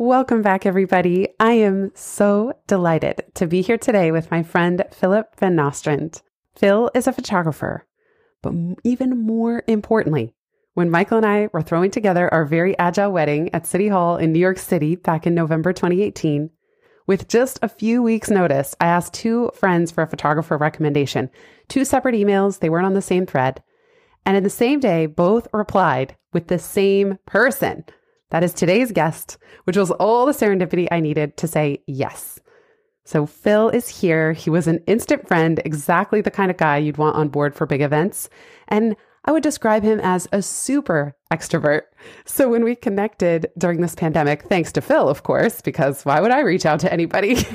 Welcome back, everybody. I am so delighted to be here today with my friend Phillip Van Nostrand. Phil is a photographer, but even more importantly, when Michael and I were throwing together our very agile wedding at City Hall in New York City back in November 2018, with just a few weeks' notice, I asked two friends for a photographer recommendation. Two separate emails, they weren't on the same thread. And in the same day, both replied with the same person. That is today's guest, which was all the serendipity I needed to say yes. So Phil is here. He was an instant friend, exactly the kind of guy you'd want on board for big events. And I would describe him as a super extrovert. So when we connected during this pandemic, thanks to Phil, of course, because why would I reach out to anybody?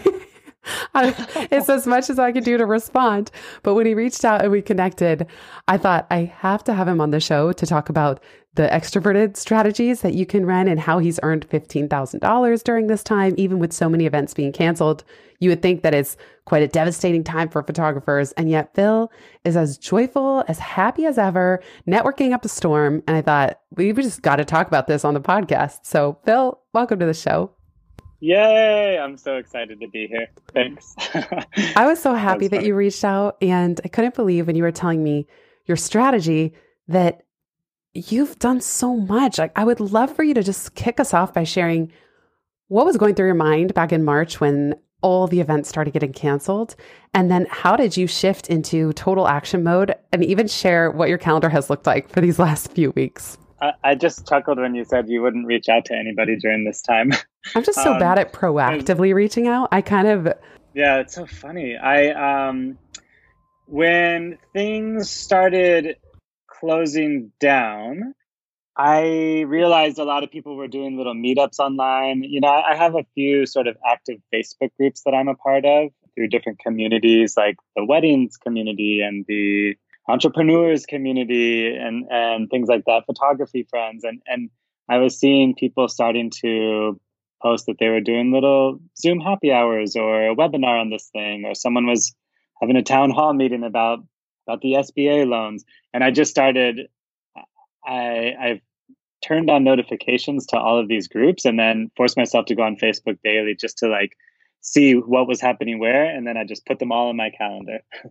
It's as much as I could do to respond. But when he reached out and we connected, I thought I have to have him on the show to talk about the extroverted strategies that you can run and how he's earned $15,000 during this time, even with so many events being canceled. You would think that it's quite a devastating time for photographers. And yet Phil is as joyful, as happy as ever, networking up a storm. And I thought, we've just got to talk about this on the podcast. So, Phil, welcome to the show. Yay! I'm so excited to be here. Thanks. I was so happy that, that you reached out, and I couldn't believe when you were telling me your strategy that you've done so much. Like, I would love for you to just kick us off by sharing what was going through your mind back in March when all the events started getting canceled. And then how did you shift into total action mode and even share what your calendar has looked like for these last few weeks? I, just chuckled when you said you wouldn't reach out to anybody during this time. I'm just so um, bad at proactively reaching out. I kind of. Yeah, it's so funny. I, um, when things started closing down, I realized a lot of people were doing little meetups online. You know, I have a few sort of active Facebook groups that I'm a part of through different communities, like the weddings community and the entrepreneurs community and and things like that, photography friends, and and I was seeing people starting to post that they were doing little Zoom happy hours or a webinar on this thing, or someone was having a town hall meeting about about the SBA loans, and I just started. I I've turned on notifications to all of these groups, and then forced myself to go on Facebook daily just to like see what was happening where. And then i just put them all in my calendar.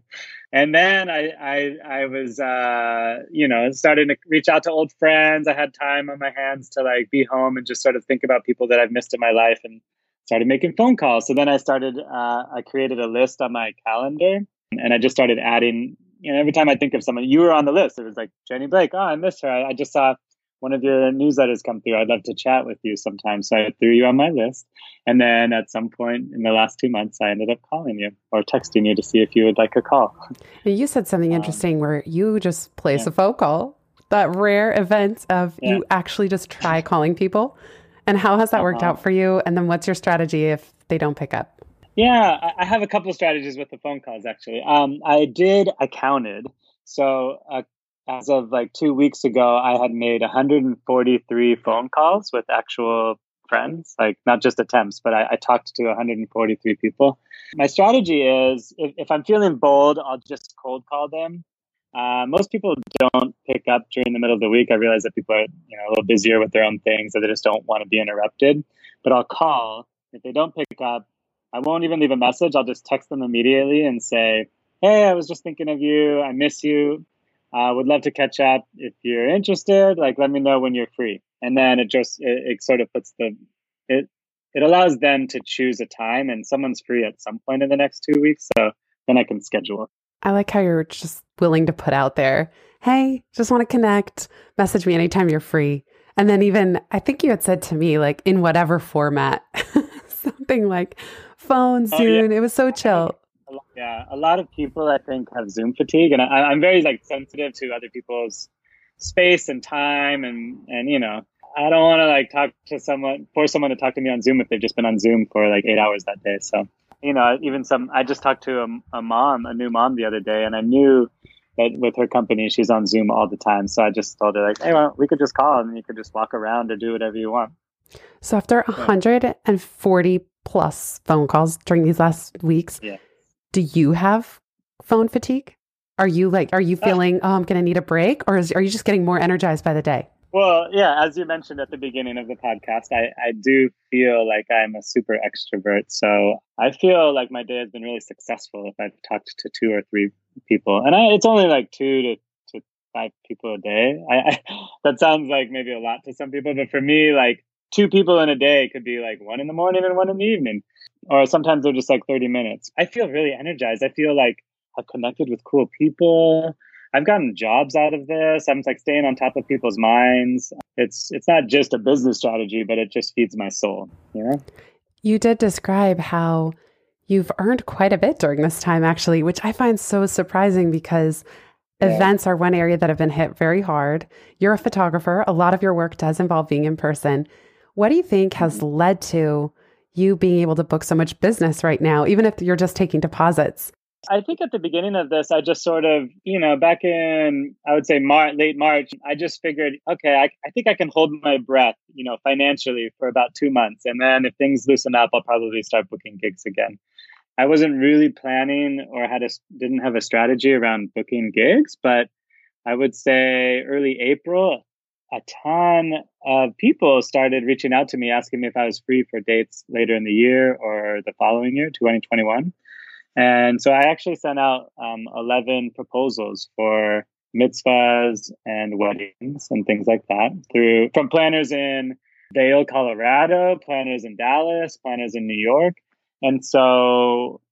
And then i i, I was uh, you know starting to reach out to old friends. I had time on my hands to like be home and just sort of think about people that i've missed in my life and started making phone calls. So then i started uh, i created a list on my calendar and i just started adding you know every time i think of someone you were on the list it was like jenny blake oh i miss her i, I just saw one of your newsletters come through. I'd love to chat with you sometime. So I threw you on my list. And then at some point in the last two months, I ended up calling you or texting you to see if you would like a call. You said something um, interesting um, where you just place yeah. a phone call, that rare event of yeah. you actually just try calling people. And how has that uh-huh. worked out for you? And then what's your strategy if they don't pick up? Yeah, I have a couple of strategies with the phone calls actually. Um, I did, I counted. So a as of like two weeks ago, I had made 143 phone calls with actual friends, like not just attempts, but I, I talked to 143 people. My strategy is if, if, I'm feeling bold, I'll just cold call them. Uh, most people don't pick up during the middle of the week. I realize that people are you know a little busier with their own things, or they just don't want to be interrupted. But I'll call. If they don't pick up, I won't even leave a message. I'll just text them immediately and say, "Hey, I was just thinking of you. I miss you. I uh, would love to catch up if you're interested. Like, let me know when you're free. And then it just, it, it sort of puts the, it, it allows them to choose a time and someone's free at some point in the next two weeks. So then I can schedule. I like how you're just willing to put out there, hey, just want to connect, message me anytime you're free. And then even, I think you had said to me, like, in whatever format, something like phone, Zoom. Oh, yeah. It was so chill yeah a lot of people i think have zoom fatigue and I, i'm very like sensitive to other people's space and time and and you know I don't want to like talk to someone, force someone to talk to me on Zoom if they've just been on Zoom for like eight hours that day. So, you know, even some, I just talked to a, a mom, a new mom the other day, and I knew that with her company, she's on Zoom all the time. So I just told her like, hey, well, we could just call and you could just walk around or do whatever you want. So after 140 plus phone calls during these last weeks, Yeah. do you have phone fatigue? Are you like, are you Uh, feeling, oh, I'm going to need a break? Or is, are you just getting more energized by the day? Well, yeah, as you mentioned at the beginning of the podcast, I, I do feel like I'm a super extrovert. So I feel like my day has been really successful if I've talked to two or three people. And I, it's only like two to, to five people a day. I, I, that sounds like maybe a lot to some people, but for me, like two people in a day could be like one in the morning and one in the evening. Or sometimes they're just like 30 minutes. I feel really energized. I feel like I've connected with cool people. I've gotten jobs out of this. I'm like staying on top of people's minds. It's it's not just a business strategy, but it just feeds my soul, you know? You did describe how you've earned quite a bit during this time, actually, which I find so surprising because Yeah. events are one area that have been hit very hard. You're a photographer. A lot of your work does involve being in person. What do you think has Mm-hmm. led to you being able to book so much business right now, even if you're just taking deposits? I think at the beginning of this, I just sort of, you know, back in, I would say Mar- late March, I just figured, okay, I, I think I can hold my breath, you know, financially for about two months. And then if things loosen up, I'll probably start booking gigs again. I wasn't really planning or had a, didn't have a strategy around booking gigs, but I would say early April, a ton of people started reaching out to me asking me if I was free for dates later in the year or the following year, 2021. And so I actually sent out um, 11 proposals for mitzvahs and weddings and things like that through from planners in Vail, Colorado, planners in Dallas, planners in New York. And so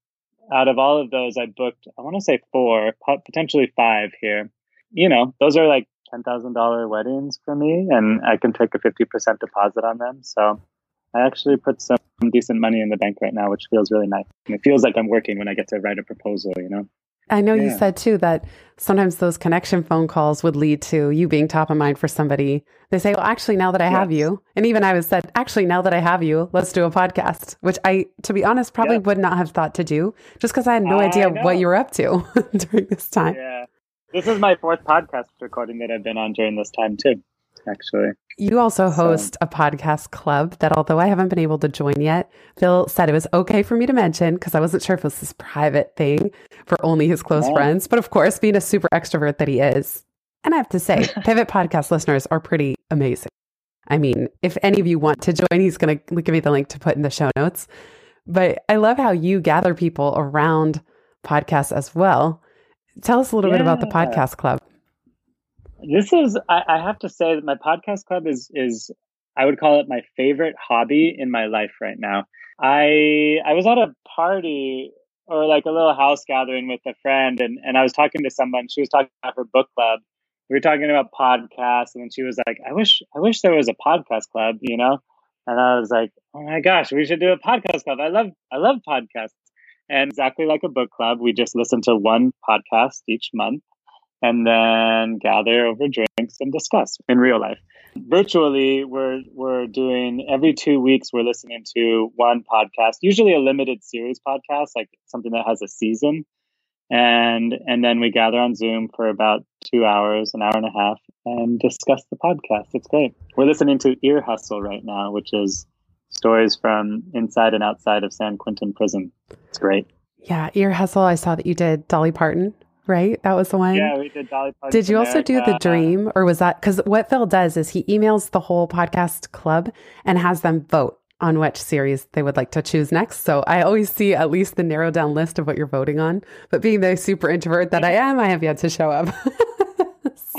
out of all of those, I booked, I want to say four, potentially five here. You know, those are like $10,000 weddings for me, and I can take a 50% deposit on them. So I actually put some decent money in the bank right now, which feels really nice. And it feels like I'm working when I get to write a proposal, you know? I know you said too that sometimes those connection phone calls would lead to you being top of mind for somebody. They say, Well, actually, now that I have you, and even I was said, Actually, now that I have you, let's do a podcast, which I, to be honest, probably Yeah. would not have thought to do just because I had no I idea know. what you were up to during this time. Yeah. This is my fourth podcast recording that I've been on during this time, too, actually. You also So- host a podcast club that, although I haven't been able to join yet, Phil said it was okay for me to mention because I wasn't sure if it was this private thing for only his close Yeah. friends. But of course, being a super extrovert that he is, and I have to say, Pivot podcast listeners are pretty amazing. I mean, if any of you want to join, he's going to give me the link to put in the show notes. But I love how you gather people around podcasts as well. Tell us a little bit about the podcast club. This is, I, I have to say that my podcast club is, is, I would call it my favorite hobby in my life right now. I, I was at a party or like a little house gathering with a friend and, and I was talking to someone, she was talking about her book club. We were talking about podcasts and then she was like, I wish, I wish there was a podcast club, you know? And I was like, oh my gosh, we should do a podcast club. I love, I love podcasts. And exactly like a book club, we just listen to one podcast each month and then gather over drinks and discuss in real life. Virtually, we're we're doing every two weeks. We're listening to one podcast, usually a limited series podcast, like something that has a season, and and then we gather on Zoom for about two hours, an hour and a half, and discuss the podcast. It's great. We're listening to Ear Hustle right now, which is stories from inside and outside of San Quentin prison. It's great. Yeah, Ear Hustle. I saw that you did Dolly Parton, right? That was the one. Yeah, we did Dolly Parton. Did you also do the uh, dream, or was that because what Phil does is he emails the whole podcast club and has them vote on which series they would like to choose next. So I always see at least the narrow down list of what you're voting on. But being the super introvert that I am, I have yet to show up.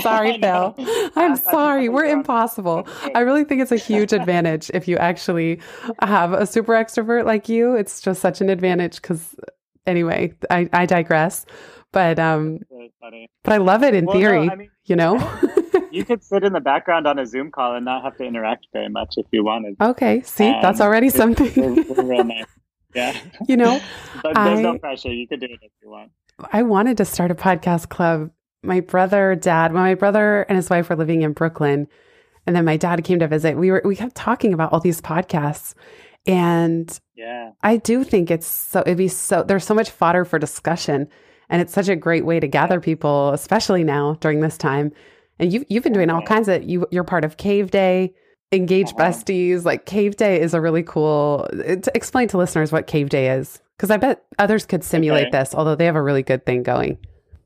Sorry. Phil. I'm sorry. We're impossible. I really think it's a huge advantage if you actually have a super extrovert like you. It's just such an advantage because, anyway, I, I digress. But um, but I love it in Well, no, theory. I mean, you know. you could sit in the background on a Zoom call and not have to interact very much if you wanted. okay. See, that's already something. We're, we're real nice. Yeah. you know, But there's I- no pressure. You could do it if you want. I wanted to start a podcast club. My brother, dad, when my brother and his wife were living in Brooklyn, And then my dad came to visit. We were we kept talking about all these podcasts. And yeah, I do think it's so it'd be so there's so much fodder for discussion. And it's such a great way to gather people, especially now during this time. And you you've been doing all kinds of you you're part of Cave Day, Engage uh-huh. Besties. Like Cave Day is a really cool to explain to listeners what Cave Day is. Because I bet others could simulate okay. this, although they have a really good thing going.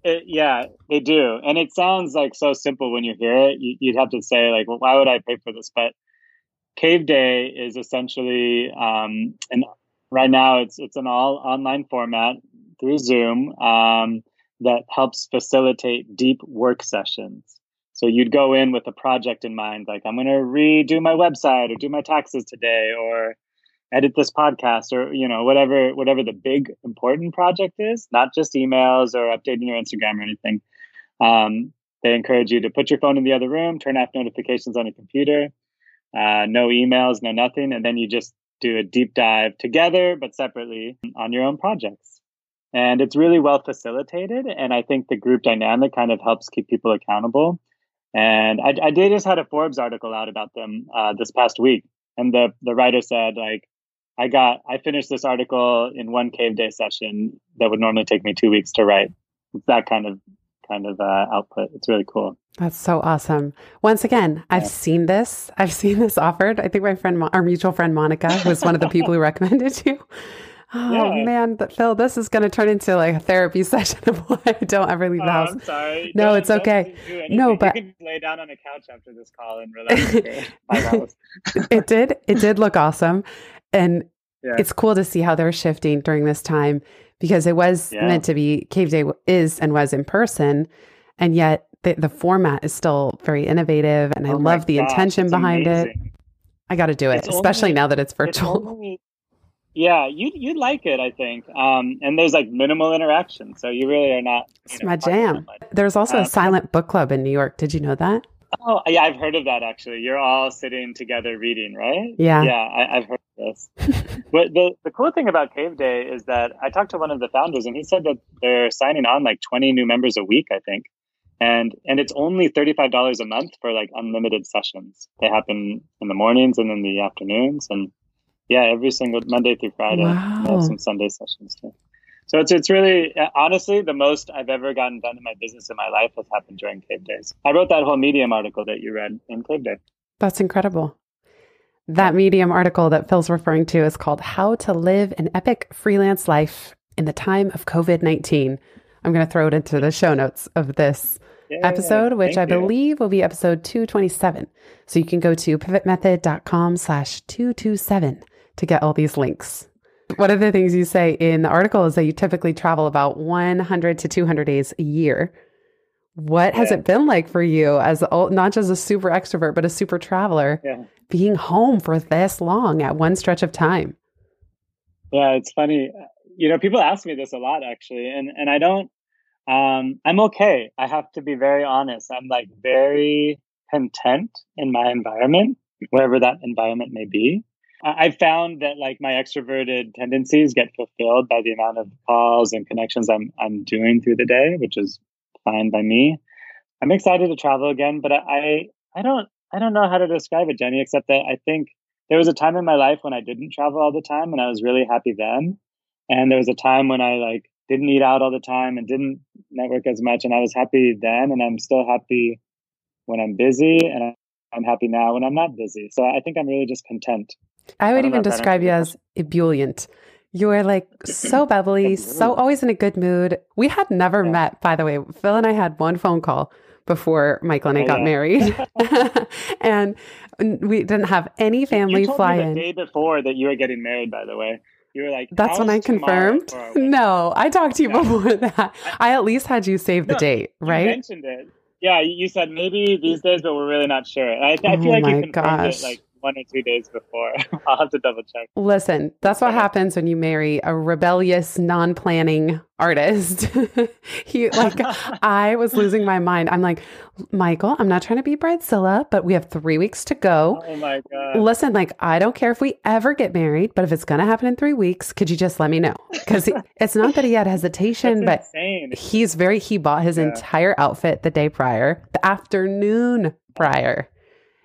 It, yeah, they do, and it sounds like so simple when you hear it. You, would have to say like, "Well, why would I pay for this?" But Cave Day is essentially, um, and right now it's it's an all online format through Zoom um, that helps facilitate deep work sessions. So you'd go in with a project in mind, like I'm going to redo my website or do my taxes today, or edit this podcast or you know whatever whatever the big important project is not just emails or updating your instagram or anything. Um, they encourage you to put your phone in the other room turn off notifications on your computer uh, no emails no nothing and then you just do a deep dive together but separately on your own projects. And it's really well facilitated and i think the group dynamic kind of helps keep people accountable. And i, I did just had a forbes article out about them uh, this past week and the the writer said like I got I finished this article in one cave day session that would normally take me two weeks to write. It's that kind of kind of uh, output. It's really cool. That's so awesome. Once again, I've yeah. seen this. I've seen this offered. I think my friend, our mutual friend Monica, was one of the people who recommended you. Oh yeah. man, but Phil, this is going to turn into like a therapy session of why I don't ever leave the oh, house. I'm sorry. No, don't, it's okay. No, but lay down on a couch after this call and relax. it did. It did look awesome, and yeah. it's cool to see how they're shifting during this time because it was yeah. meant to be Cave Day is and was in person, and yet the, the format is still very innovative, and I oh love the gosh, intention behind amazing. it. I got to do it, it's especially only, now that it's virtual. It's only, yeah, you you'd like it, I think. Um, and there's like minimal interaction, so you really are not. It's know, my jam. There's also a um, silent book club in New York. Did you know that? Oh, yeah, I've heard of that actually. You're all sitting together reading, right? Yeah. Yeah, I, have heard of this. but the, the cool thing about Cave Day is that I talked to one of the founders and he said that they're signing on like 20 new members a week, I think. And and it's only $35 a month for like unlimited sessions. They happen in the mornings and in the afternoons. And yeah, every single Monday through Friday. Wow. some Sunday sessions too. So it's it's really uh, honestly the most I've ever gotten done in my business in my life has happened during Cave Days. I wrote that whole Medium article that you read in Cave Day. That's incredible. That Medium article that Phil's referring to is called "How to Live an Epic Freelance Life in the Time of COVID 19 I'm going to throw it into the show notes of this Yay, episode, which I you. believe will be episode 227. So you can go to pivotmethod.com slash 227 to get all these links. One of the things you say in the article is that you typically travel about 100 to 200 days a year. What yeah. has it been like for you as a, not just a super extrovert, but a super traveler, yeah. being home for this long at one stretch of time? Yeah, it's funny. You know, people ask me this a lot actually, and and I don't. Um, I'm okay. I have to be very honest. I'm like very content in my environment, wherever that environment may be. I found that like my extroverted tendencies get fulfilled by the amount of calls and connections I'm I'm doing through the day, which is fine by me. I'm excited to travel again, but I I don't I don't know how to describe it, Jenny, except that I think there was a time in my life when I didn't travel all the time and I was really happy then. And there was a time when I like didn't eat out all the time and didn't network as much and I was happy then and I'm still happy when I'm busy and I'm happy now when I'm not busy. So I think I'm really just content. I would I even describe you as ebullient. You are like so bubbly, so always in a good mood. We had never yeah. met, by the way. Phil and I had one phone call before Michael and I oh, got yeah. married, and we didn't have any family you fly in. The day before that you were getting married, by the way. You were like, That's when I confirmed. No, I talked to you yeah. before that. I at least had you save the no, date, right? mentioned it. Yeah, you said maybe these days, but we're really not sure. I, I feel oh like you confirmed gosh. it like one or two days before. I'll have to double check. Listen, that's what happens when you marry a rebellious, non-planning artist. he like I was losing my mind. I'm like, Michael, I'm not trying to be bridezilla, but we have three weeks to go. Oh my god. Listen, like I don't care if we ever get married, but if it's gonna happen in three weeks, could you just let me know? Because it's not that he had hesitation, but insane. he's very he bought his yeah. entire outfit the day prior, the afternoon prior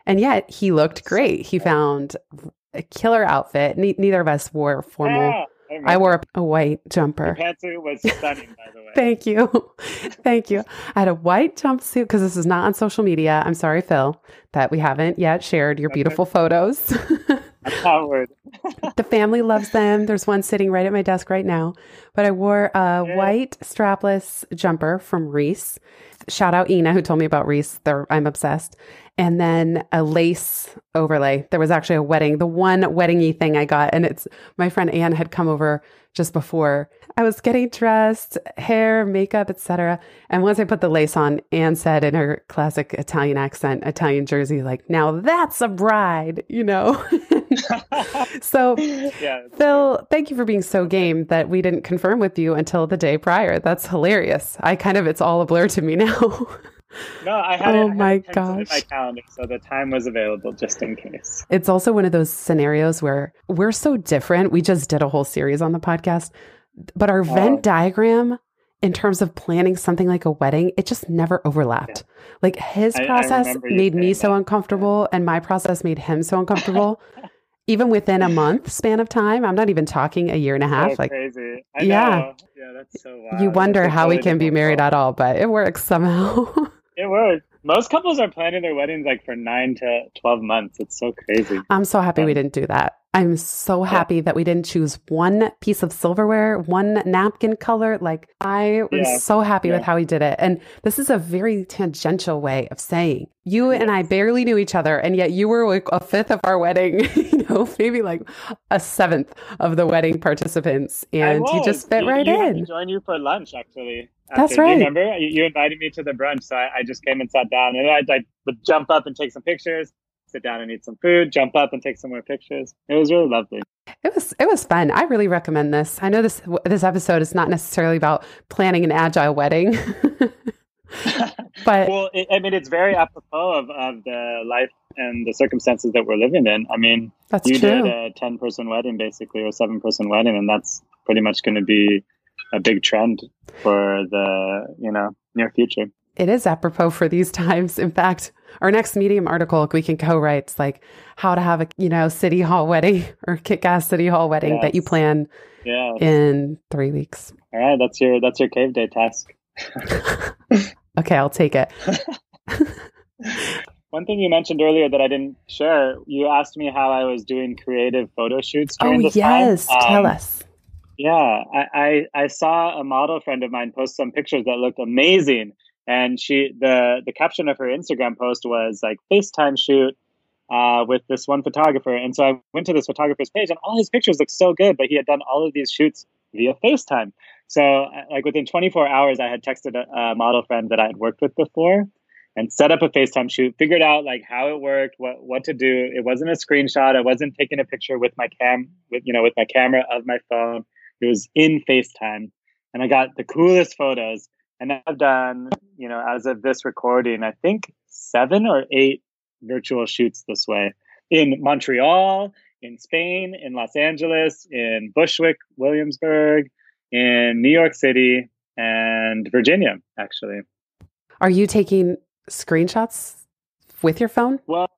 And yet he looked great. He found a killer outfit. Ne- neither of us wore formal. Yeah, I wore a, a white jumper. The pantsuit was stunning, by the way. Thank you. Thank you. I had a white jumpsuit because this is not on social media. I'm sorry, Phil, that we haven't yet shared your beautiful photos. Howard. the family loves them. There's one sitting right at my desk right now. But I wore a Yeah. white strapless jumper from Reiss. Shout out Ina who told me about Reiss. They're, I'm obsessed. And then a lace overlay. There was actually a wedding, the one weddingy thing I got, and it's my friend Anne had come over just before I was getting dressed, hair, makeup, etc. And once I put the lace on, Anne said in her classic Italian accent, Italian jersey, like, "Now that's a bride," you know. so yeah. Phil, thank you for being so game that we didn't confirm with you until the day prior. That's hilarious. I kind of, it's all a blur to me now. No, I had Oh it, I had my penciled in my gosh. calendar, so the time was available just in case. it's also one of those scenarios where we're so different. We just did a whole series on the podcast, but our oh. Venn Oh. diagram in terms of planning something like a wedding, it just never overlapped. Like his I- I process remember made me so that. uncomfortable, and my process made him so uncomfortable. even within a month span of time, I'm not even talking a year and a half. so like crazy. I Yeah. know. Yeah, that's so wild. you wonder That's how we can be married at all, but it works somehow. It was. Most couples are planning their weddings like for nine to twelve months. It's so crazy. I'm so happy we Um, didn't do that. I'm so happy that we didn't choose one piece of silverware, one napkin color. Like I was Yeah. so happy with how we did it. And this is a very tangential way of saying you and I barely knew each other, and yet you were like a fifth of our wedding, you know, maybe like a seventh of the wedding participants. And you just fit You- right you in. join you for lunch, actually. That's after. Right. you remember? You, invited me to the brunch, so I, I just came and sat down, and I'd like would jump up and take some pictures, sit down and eat some food, jump up and take some more pictures. It was really lovely. It was it was fun. I really recommend this. I know this this episode is not necessarily about planning an agile wedding, but well, it, I mean, it's very apropos of, of the life and the circumstances that we're living in. I mean, that's you true. did a 10 person wedding basically, or seven person wedding, and that's pretty much going to be a big trend for the, you know, near future. It is apropos for these times. In fact, our next Medium article we can co-write like how to have a you know city hall wedding or kick-ass city hall wedding that you plan Yeah. in three weeks. All right. That's your, that's your cave day task. Okay, I'll take it. One thing you mentioned earlier that I didn't share, you asked me how I was doing creative photo shoots Oh this yes, time. tell Um, us. Yeah, I, I I saw a model friend of mine post some pictures that looked amazing, and she the the caption of her Instagram post was like FaceTime shoot uh, with this one photographer, and so I went to this photographer's page, and all his pictures looked so good, but he had done all of these shoots via FaceTime. So uh, like within 24 hours, I had texted a, a model friend that I had worked with before. And set up a FaceTime shoot, figured out like how it worked, what what to do. It wasn't a screenshot. I wasn't taking a picture with my cam, with you know, with my camera of my phone. It was in FaceTime, and I got the coolest photos. And I've done, you know, as of this recording, I think seven or eight virtual shoots this way in Montreal, in Spain, in Los Angeles, in Bushwick, Williamsburg, in New York City, and Virginia, actually. Are you taking screenshots with your phone? Well,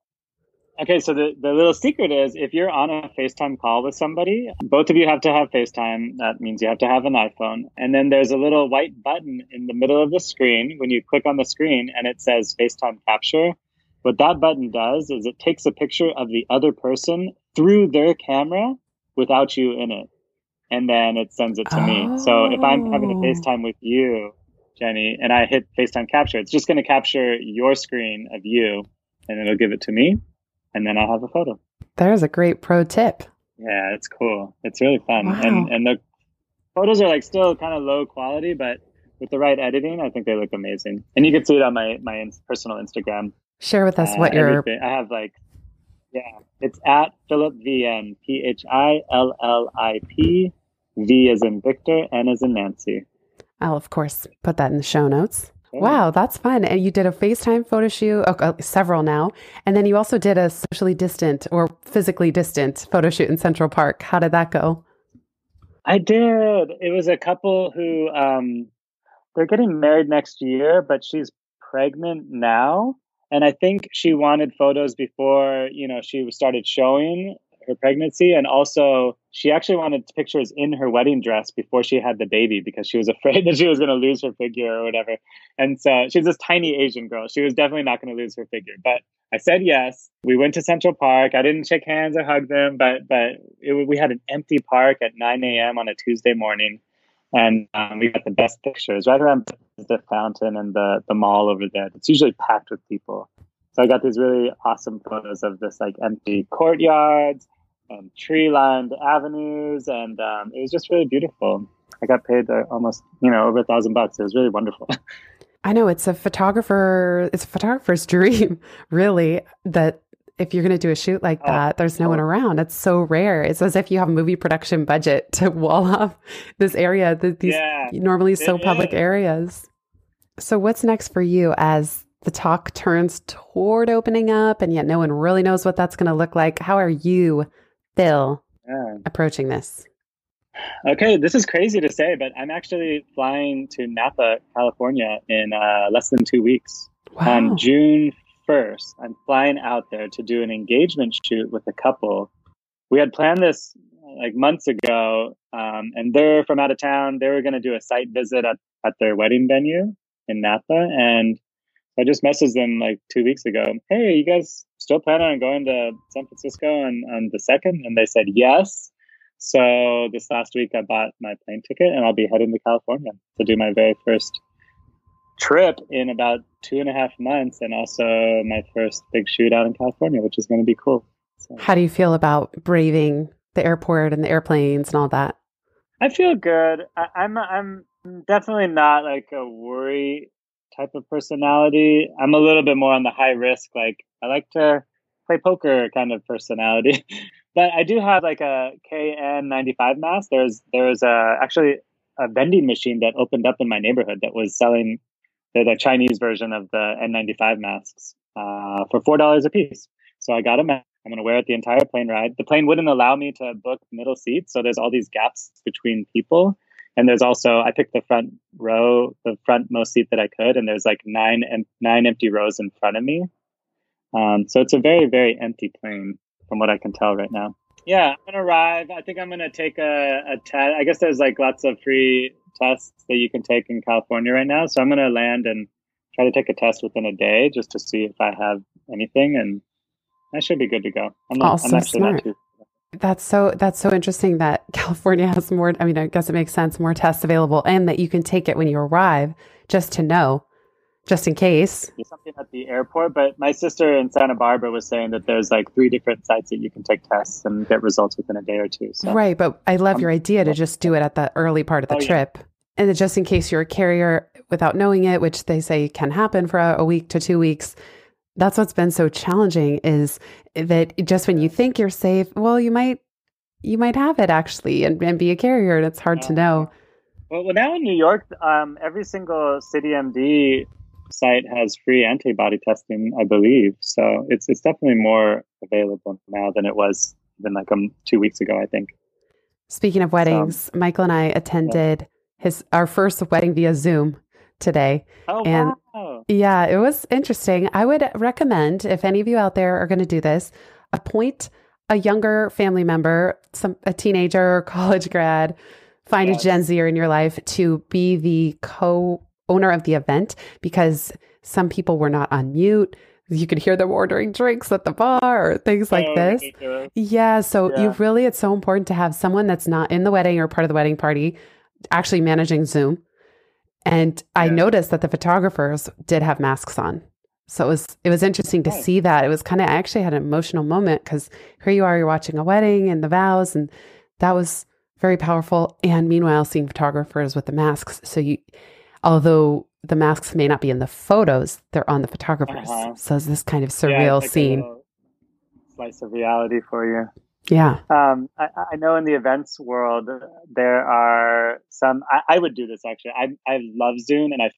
okay, so the, the little secret is if you're on a FaceTime call with somebody, both of you have to have FaceTime. That means you have to have an iPhone. And then there's a little white button in the middle of the screen when you click on the screen and it says FaceTime capture. What that button does is it takes a picture of the other person through their camera without you in it. And then it sends it to me. So if I'm having a Oh. FaceTime with you, Jenny, and I hit FaceTime capture, it's just going to capture your screen of you and it'll give it to me and then I'll have a photo. There's a great pro tip. Yeah, it's cool. It's really fun. Wow. And and the photos are like still kind of low quality, but with the right editing, I think they look amazing. And you can see it on my my personal Instagram. Share with us Uh, what your. I have like yeah, it's at Phillip VN P H I L L I P V as in Victor, N as in Nancy. I'll of course put that in the show notes. Yeah. Wow, that's fun. And you did a FaceTime photo shoot, oh, uh, several now. And then you also did a socially distant or physically distant photo shoot in Central Park. How did that go? I did. It was a couple who um they're getting married next year, but she's pregnant now. And I think she wanted photos before, you know, she started showing her pregnancy. And also, she actually wanted pictures in her wedding dress before she had the baby because she was afraid that she was going to lose her figure or whatever. And so she's this tiny Asian girl. She was definitely not going to lose her figure. But I said yes. We went to Central Park. I didn't shake hands or hug them, but but it, we had an empty park at 9 a.m. on a Tuesday morning, and um, we got the best pictures right around the fountain and the the mall over there. It's usually packed with people. So I got these really awesome photos of this like empty courtyards and tree lined avenues, and um, it was just really beautiful. I got paid uh, almost you know over a thousand bucks. It was really wonderful. I know it's a photographer, it's a photographer's dream, really, that if you're going to do a shoot like oh, that, there's no oh. one around. It's so rare. It's as if you have a movie production budget to wall off this area, that these yeah, normally so public areas. So, what's next for you as the talk turns toward opening up, and yet no one really knows what that's going to look like? How are you, Phil, yeah. approaching this? Okay, this is crazy to say, but I'm actually flying to Napa, California in uh, less than two weeks. Wow. On June 1st, I'm flying out there to do an engagement shoot with a couple. We had planned this like months ago, um, and they're from out of town. They were going to do a site visit at, at their wedding venue in Napa. And I just messaged them like two weeks ago. Hey, you guys still planning on going to San Francisco on, on the second? And they said yes. So this last week, I bought my plane ticket and I'll be heading to California to do my very first trip in about two and a half months, and also my first big shoot out in California, which is going to be cool. So. How do you feel about braving the airport and the airplanes and all that? I feel good. I, I'm I'm definitely not like a worry type of personality. I'm a little bit more on the high risk. Like I like to play poker kind of personality. But I do have like a KN95 mask. There's there's a actually a vending machine that opened up in my neighborhood that was selling the, the Chinese version of the N95 masks uh, for four dollars a piece. So I got a mask. I'm going to wear it the entire plane ride. The plane wouldn't allow me to book middle seats, so there's all these gaps between people. And there's also I picked the front row, the front most seat that I could, and there's like nine nine empty rows in front of me. Um, so it's a very very empty plane from what I can tell right now. Yeah, I'm gonna arrive. I think I'm gonna take a, a test. I guess there's like lots of free tests that you can take in California right now. So I'm gonna land and try to take a test within a day just to see if I have anything, and I should be good to go. I'm, not, also I'm actually smart. not too. That's so that's so interesting that California has more. I mean, I guess it makes sense more tests available, and that you can take it when you arrive just to know just in case. Something at the airport, but my sister in Santa Barbara was saying that there's like three different sites that you can take tests and get results within a day or two. So. Right, but I love um, your idea to just do it at the early part of the oh, trip. Yeah. And just in case you're a carrier without knowing it, which they say can happen for a, a week to two weeks, that's what's been so challenging is that just when you think you're safe, well, you might you might have it actually and, and be a carrier, and it's hard to know. Well, now in New York, um, every single CityMD site has free antibody testing, I believe. So it's it's definitely more available now than it was even like um, two weeks ago, I think. Speaking of weddings, so, Michael and I attended yeah. his our first wedding via Zoom today. Oh, and wow. yeah, it was interesting. I would recommend if any of you out there are going to do this, appoint a younger family member, some a teenager or college grad, find yes. a Gen Zer in your life to be the co owner of the event because some people were not on mute. You could hear them ordering drinks at the bar or things like oh, this. Ridiculous. Yeah. So yeah. you really, it's so important to have someone that's not in the wedding or part of the wedding party actually managing Zoom. And yeah. I noticed that the photographers did have masks on. So it was it was interesting to oh. see that. It was kind of I actually had an emotional moment because here you are, you're watching a wedding and the vows, and that was very powerful. And meanwhile, seeing photographers with the masks, so you although the masks may not be in the photos, they're on the photographers. Uh-huh. So it's this kind of surreal yeah, scene. slice of reality for you. Yeah. Um, I, I, know in the events world, there are some, I, I, would do this actually. I, I love Zoom and I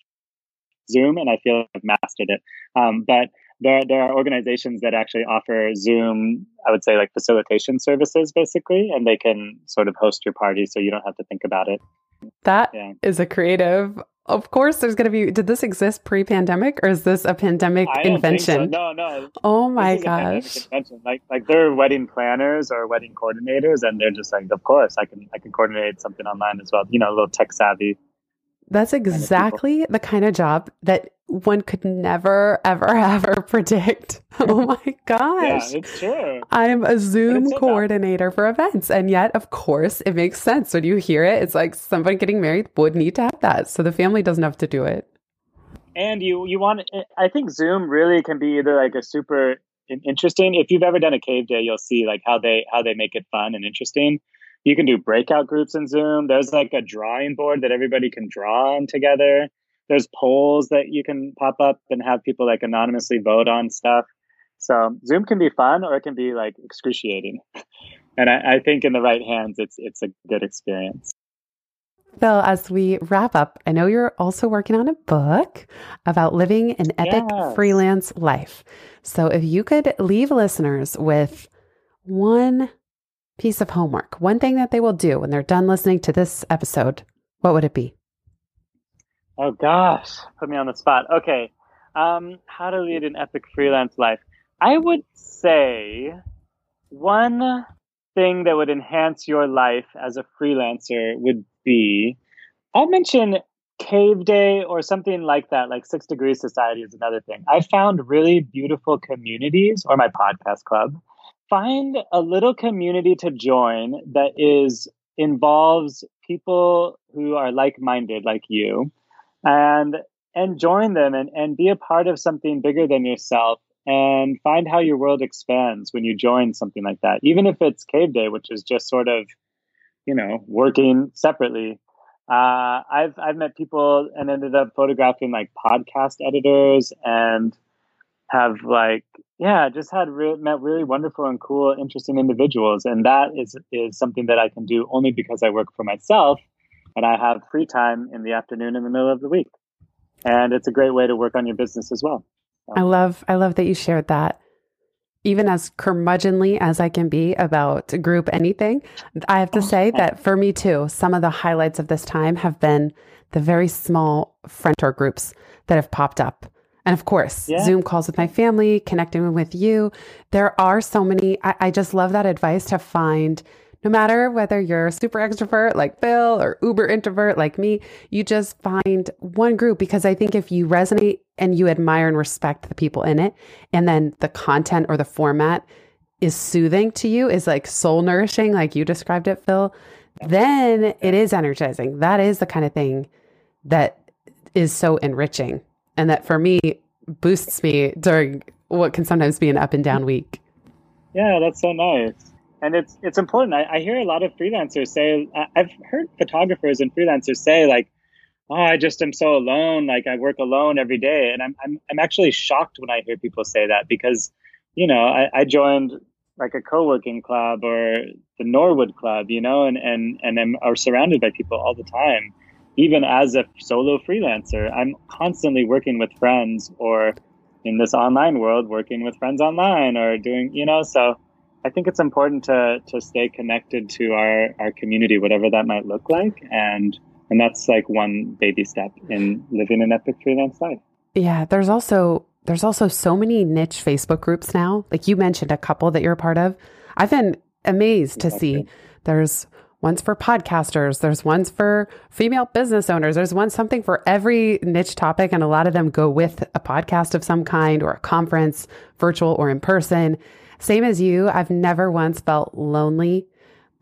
Zoom and I feel like I've mastered it. Um, but there, there are organizations that actually offer Zoom, I would say like facilitation services basically, and they can sort of host your party so you don't have to think about it. That yeah. is a creative of course, there's going to be. Did this exist pre-pandemic, or is this a pandemic invention? So. No, no. Oh my gosh! Like, like they're wedding planners or wedding coordinators, and they're just like, of course, I can, I can coordinate something online as well. You know, a little tech savvy. That's exactly kind of the kind of job that one could never, ever, ever predict. Oh my gosh. yeah, it's true. I'm a Zoom coordinator for events. And yet, of course, it makes sense. When you hear it, it's like somebody getting married would need to have that. So the family doesn't have to do it. And you, you want, I think Zoom really can be either like a super interesting. If you've ever done a cave day, you'll see like how they, how they make it fun and interesting. You can do breakout groups in Zoom. There's like a drawing board that everybody can draw on together there's polls that you can pop up and have people like anonymously vote on stuff. So Zoom can be fun or it can be like excruciating. and I, I think in the right hands, it's it's a good experience. Phil, as we wrap up, I know you're also working on a book about living an epic yes. freelance life. So if you could leave listeners with one piece of homework, one thing that they will do when they're done listening to this episode, what would it be? Oh gosh, put me on the spot. Okay, um, how to lead an epic freelance life. I would say one thing that would enhance your life as a freelancer would be I'll mention Cave Day or something like that, like Six Degrees Society is another thing. I found really beautiful communities or my podcast club. Find a little community to join that is involves people who are like-minded like you and and join them and, and be a part of something bigger than yourself and find how your world expands when you join something like that even if it's cave day which is just sort of you know working separately. Uh, I've I've met people and ended up photographing like podcast editors and have like yeah just had re- met really wonderful and cool interesting individuals. And that is is something that I can do only because I work for myself and I have free time in the afternoon in the middle of the week. And it's a great way to work on your business as well. So. I love I love that you shared that. Even as curmudgeonly as I can be about group anything, I have to oh, say that for me too, some of the highlights of this time have been the very small friend groups that have popped up. And of course, yeah. Zoom calls with my family, connecting with you. There are so many. I, I just love that advice to find no matter whether you're a super extrovert like Phil or uber introvert like me, you just find one group because I think if you resonate and you admire and respect the people in it, and then the content or the format is soothing to you, is like soul nourishing, like you described it, Phil, then it is energizing. That is the kind of thing that is so enriching and that for me boosts me during what can sometimes be an up and down week. Yeah, that's so nice and it's it's important. I, I, hear a lot of freelancers say I've heard photographers and freelancers say like, "Oh, I just am so alone. Like I work alone every day," and I'm I'm I'm actually shocked when I hear people say that because, you know, I, I joined like a co-working club or the Norwood Club, you know, and and and am are surrounded by people all the time. Even as a solo freelancer, I'm constantly working with friends or in this online world working with friends online or doing, you know, so I think it's important to to stay connected to our our community, whatever that might look like, and and that's like one baby step in living an epic freelance life. Yeah, there's also there's also so many niche Facebook groups now. Like you mentioned a couple that you're a part of. I've been amazed to see there's ones for podcasters, there's ones for female business owners, there's one something for every niche topic and a lot of them go with a podcast of some kind or a conference, virtual or in person. Same as you, I've never once felt lonely.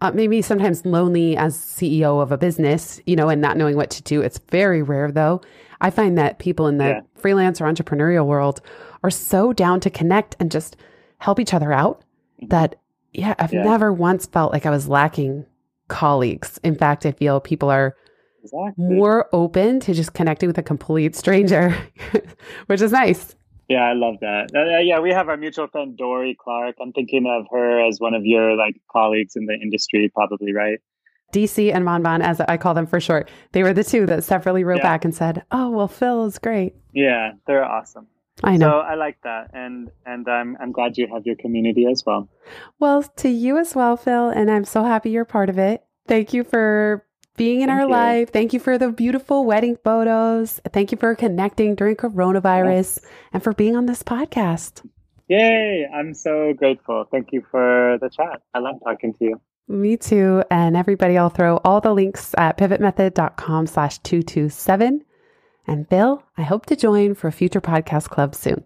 Uh, maybe sometimes lonely as CEO of a business, you know, and not knowing what to do. It's very rare though. I find that people in the yeah. freelance or entrepreneurial world are so down to connect and just help each other out mm-hmm. that, yeah, I've yeah. never once felt like I was lacking colleagues. In fact, I feel people are exactly. more open to just connecting with a complete stranger, which is nice. Yeah, I love that. Uh, yeah, we have our mutual friend Dorie Clark. I'm thinking of her as one of your like colleagues in the industry, probably, right? DC and Monban, as I call them for short, they were the two that separately wrote yeah. back and said, "Oh, well, Phil is great." Yeah, they're awesome. I know. So I like that, and and I'm I'm glad you have your community as well. Well, to you as well, Phil, and I'm so happy you're part of it. Thank you for being in Thank our you. life. Thank you for the beautiful wedding photos. Thank you for connecting during coronavirus and for being on this podcast. Yay! I'm so grateful. Thank you for the chat. I love talking to you. Me too. And everybody, I'll throw all the links at pivotmethod.com slash 227. And Bill, I hope to join for a future podcast club soon.